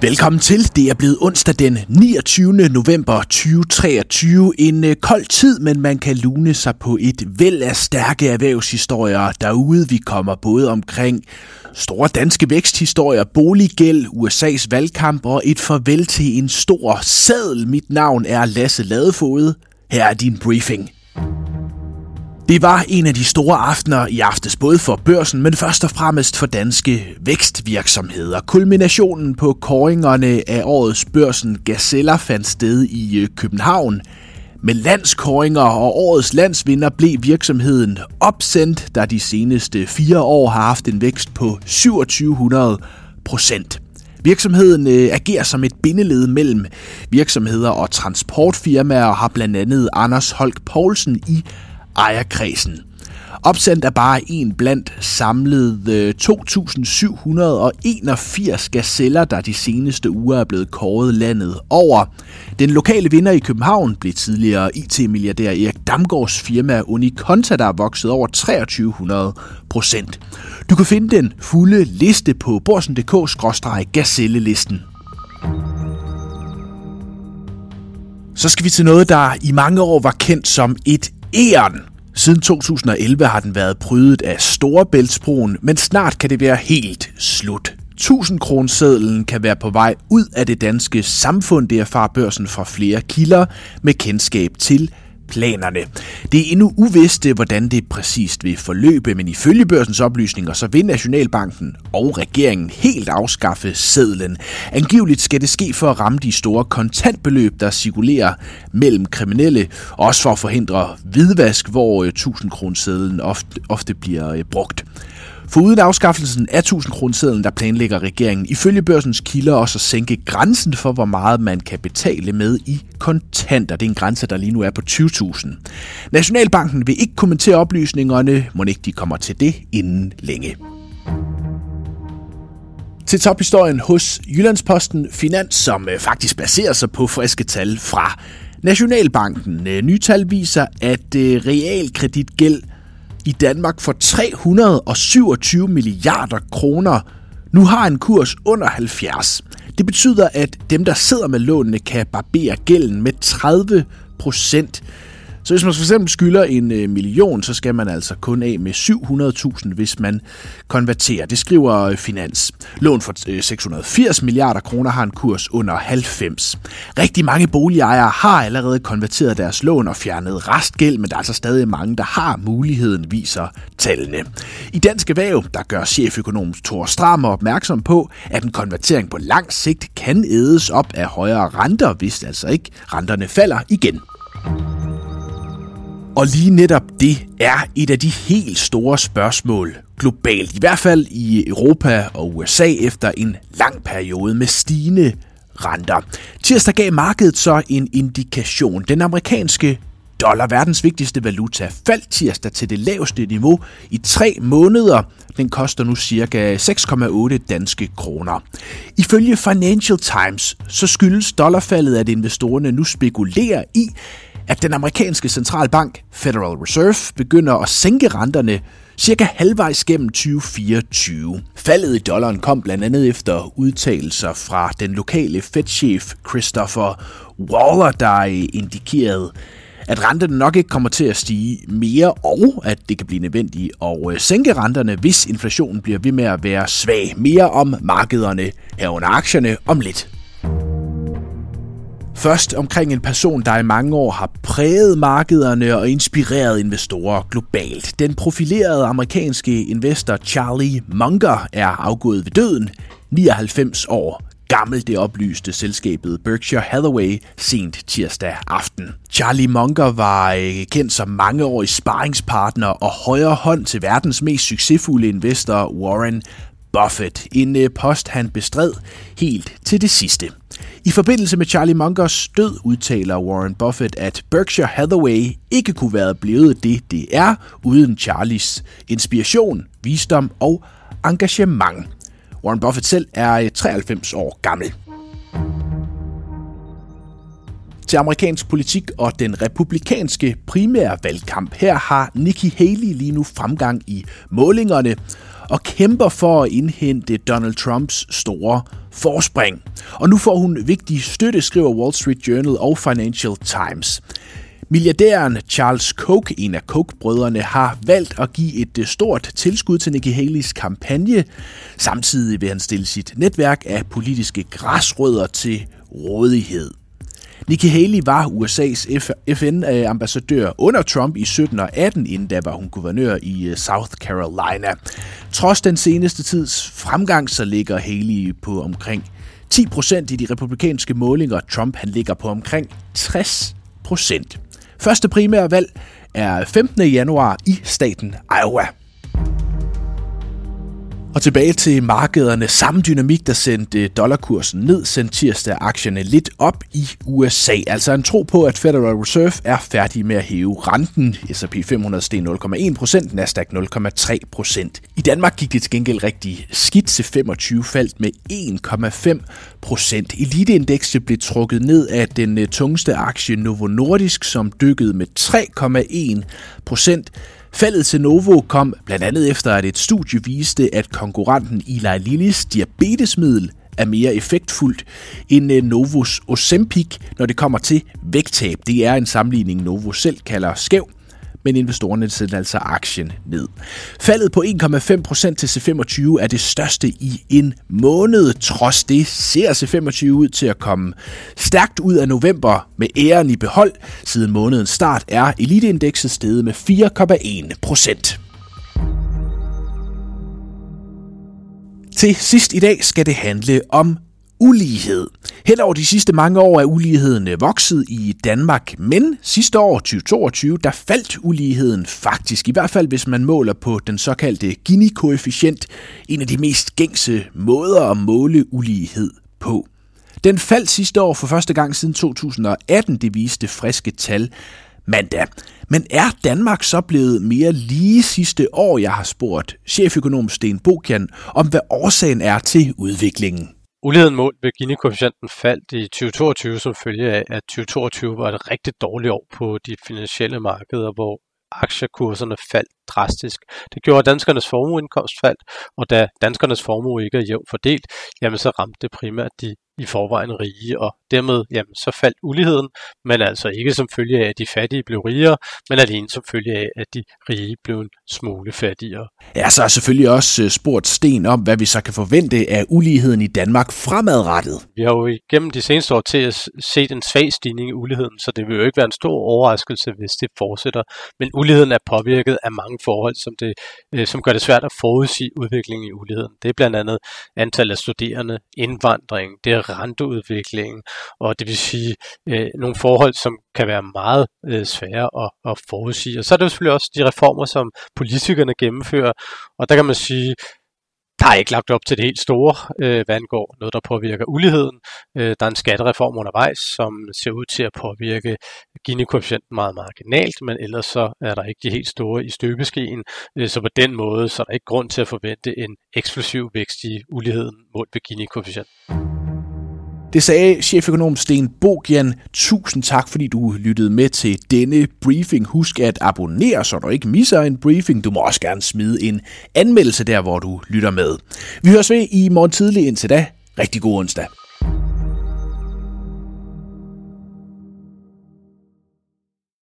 Velkommen til. Det er blevet onsdag den 29. november 2023. En øh, kold tid, men man kan lune sig på et væld af stærke erhvervshistorier derude. Vi kommer både omkring store danske væksthistorier, boliggæld, USA's valgkamp og et farvel til en stor sadel. Mit navn er Lasse Ladefod. Her er din briefing. Det var en af de store aftener i aftes, både for børsen, men først og fremmest for danske vækstvirksomheder. Kulminationen på koringerne af årets børsen Gazella fandt sted i øh, København. Med landskoringer og årets landsvinder blev virksomheden opsendt, der de seneste fire år har haft en vækst på 2700 procent. Virksomheden øh, agerer som et bindeled mellem virksomheder og transportfirmaer og har blandt andet Anders Holk Poulsen i ejerkredsen. Opsendt er bare en blandt samlet øh, 2.781 gazeller, der de seneste uger er blevet kåret landet over. Den lokale vinder i København blev tidligere IT-milliardær Erik Damgaards firma Unikonta, der er vokset over 2300 procent. Du kan finde den fulde liste på borsen.dk-gazellelisten. Så skal vi til noget, der i mange år var kendt som et E'eren. Siden 2011 har den været prydet af Storebæltsbroen, men snart kan det være helt slut. 1000 kronesedlen kan være på vej ud af det danske samfund, det erfarer børsen fra flere kilder med kendskab til planerne. Det er endnu uvist, hvordan det præcist vil forløbe, men ifølge børsens oplysninger, så vil Nationalbanken og regeringen helt afskaffe sedlen. Angiveligt skal det ske for at ramme de store kontantbeløb, der cirkulerer mellem kriminelle, også for at forhindre hvidvask, hvor øh, 1000 kronesedlen ofte, ofte bliver øh, brugt. For uden afskaffelsen af 1000 kronesedlen, der planlægger regeringen ifølge børsens kilder også at sænke grænsen for, hvor meget man kan betale med i kontanter. Det er en grænse, der lige nu er på 20.000. Nationalbanken vil ikke kommentere oplysningerne, må ikke de kommer til det inden længe. Til tophistorien hos Jyllandsposten Finans, som øh, faktisk baserer sig på friske tal fra Nationalbanken. Øh, nye tal viser, at øh, realkreditgæld i Danmark for 327 milliarder kroner nu har en kurs under 70. Det betyder, at dem, der sidder med lånene, kan barbere gælden med 30 procent så hvis man for eksempel skylder en øh, million, så skal man altså kun af med 700.000, hvis man konverterer. Det skriver øh, Finans. Lån for øh, 680 milliarder kroner har en kurs under 90. Rigtig mange boligejere har allerede konverteret deres lån og fjernet restgæld, men der er altså stadig mange, der har muligheden, viser tallene. I Dansk Erhverv, der gør cheføkonom Thor Strammer opmærksom på, at en konvertering på lang sigt kan ædes op af højere renter, hvis altså ikke renterne falder igen. Og lige netop det er et af de helt store spørgsmål globalt, i hvert fald i Europa og USA efter en lang periode med stigende renter. Tirsdag gav markedet så en indikation. Den amerikanske dollar, verdens vigtigste valuta, faldt tirsdag til det laveste niveau i tre måneder. Den koster nu ca. 6,8 danske kroner. Ifølge Financial Times så skyldes dollarfaldet, at investorerne nu spekulerer i, at den amerikanske centralbank Federal Reserve begynder at sænke renterne cirka halvvejs gennem 2024. Faldet i dollaren kom blandt andet efter udtalelser fra den lokale Fed-chef Christopher Waller, der indikerede, at renterne nok ikke kommer til at stige mere, og at det kan blive nødvendigt at øh, sænke renterne, hvis inflationen bliver ved med at være svag. Mere om markederne herunder aktierne om lidt. Først omkring en person, der i mange år har præget markederne og inspireret investorer globalt. Den profilerede amerikanske investor Charlie Munger er afgået ved døden, 99 år gammel, det oplyste selskabet Berkshire Hathaway sent tirsdag aften. Charlie Munger var øh, kendt som mangeårig sparringspartner og højre hånd til verdens mest succesfulde investor Warren Buffett. En øh, post, han bestred helt til det sidste. I forbindelse med Charlie Mungers død udtaler Warren Buffett, at Berkshire Hathaway ikke kunne være blevet det, det er, uden Charlies inspiration, visdom og engagement. Warren Buffett selv er eh, 93 år gammel. Til amerikansk politik og den republikanske primære valgkamp. Her har Nikki Haley lige nu fremgang i målingerne, og kæmper for at indhente Donald Trumps store forspring. Og nu får hun vigtig støtte, skriver Wall Street Journal og Financial Times. Milliardæren Charles Koch, en af Koch-brødrene, har valgt at give et øh, stort tilskud til Nikki Haley's kampagne. Samtidig vil han stille sit netværk af politiske græsrødder til rådighed. Nikki Haley var USA's FN-ambassadør under Trump i 17 og 18, inden da var hun guvernør i øh, South Carolina. Trods den seneste tids fremgang, så ligger Haley på omkring 10 procent i de republikanske målinger. Trump han ligger på omkring 60 procent. Første primære valg er 15. januar i staten Iowa. Og tilbage til markederne. Samme dynamik, der sendte dollarkursen ned, sendte tirsdag aktierne lidt op i USA. Altså en tro på, at Federal Reserve er færdig med at hæve renten. S&P 500 steg 0,1% Nasdaq 0,3% I Danmark gik det til gengæld rigtig skidt til 25 faldt med 1,5 procent. Eliteindekset blev trukket ned af den øh, tungeste aktie Novo Nordisk, som dykkede med 3,1 procent. Faldet til Novo kom blandt andet efter, at et studie viste, at konkurrenten Eli Lillys diabetesmiddel er mere effektfuldt end øh, Novos Ozempic, når det kommer til vægttab. Det er en sammenligning, Novo selv kalder skæv men investorerne sætter altså aktien ned. Faldet på 1,5% til C25 er det største i en måned. Trods det ser C25 ud til at komme stærkt ud af november med æren i behold. Siden månedens start er eliteindekset steget med 4,1%. Til sidst i dag skal det handle om ulighed. Hen over de sidste mange år er uligheden øh, vokset i Danmark, men sidste år, 2022, der faldt uligheden faktisk, i hvert fald hvis man måler på den såkaldte Gini-koefficient, en af de mest gængse måder at måle ulighed på. Den faldt sidste år for første gang siden 2018, det viste friske tal mandag. Men er Danmark så blevet mere lige sidste år, jeg har spurgt cheføkonom Sten Bokian om, hvad årsagen er til udviklingen? Uligheden målt ved Gini-koefficienten faldt i 2022 som følge af, at 2022 var et rigtig dårligt år på de finansielle markeder, hvor aktiekurserne faldt drastisk. Det gjorde danskernes formueindkomst faldt, og da danskernes formue ikke er jævnt fordelt, jamen så ramte det primært de i forvejen rige, og dermed jamen, så faldt uligheden, men altså ikke som følge af, at de fattige blev rigere, men alene som følge af, at de rige blev en smule fattigere. Ja, så er selvfølgelig også øh, spurgt Sten om, hvad vi så kan forvente af uligheden i Danmark fremadrettet. Vi har jo igennem de seneste år til at set en svag stigning i uligheden, så det vil jo ikke være en stor overraskelse, hvis det fortsætter. Men uligheden er påvirket af mange forhold, som, det, øh, som gør det svært at forudsige udviklingen i uligheden. Det er blandt andet antallet af studerende, indvandring, det er renteudviklingen, og det vil sige øh, nogle forhold, som kan være meget øh, svære at, at forudsige. Og så er det selvfølgelig også de reformer, som politikerne gennemfører, og der kan man sige, der er ikke lagt op til det helt store, øh, hvad angår noget, der påvirker uligheden. Øh, der er en skattereform undervejs, som ser ud til at påvirke Gini-koefficienten meget marginalt, men ellers så er der ikke de helt store i støbeskeen. Øh, så på den måde så er der ikke grund til at forvente en eksplosiv vækst i uligheden målt ved Gini-koefficienten. Det sagde cheføkonom Sten Bogian. Tusind tak, fordi du lyttede med til denne briefing. Husk at abonnere, så du ikke misser en briefing. Du må også gerne smide en anmeldelse der, hvor du lytter med. Vi høres ved i morgen tidlig indtil da. Rigtig god onsdag.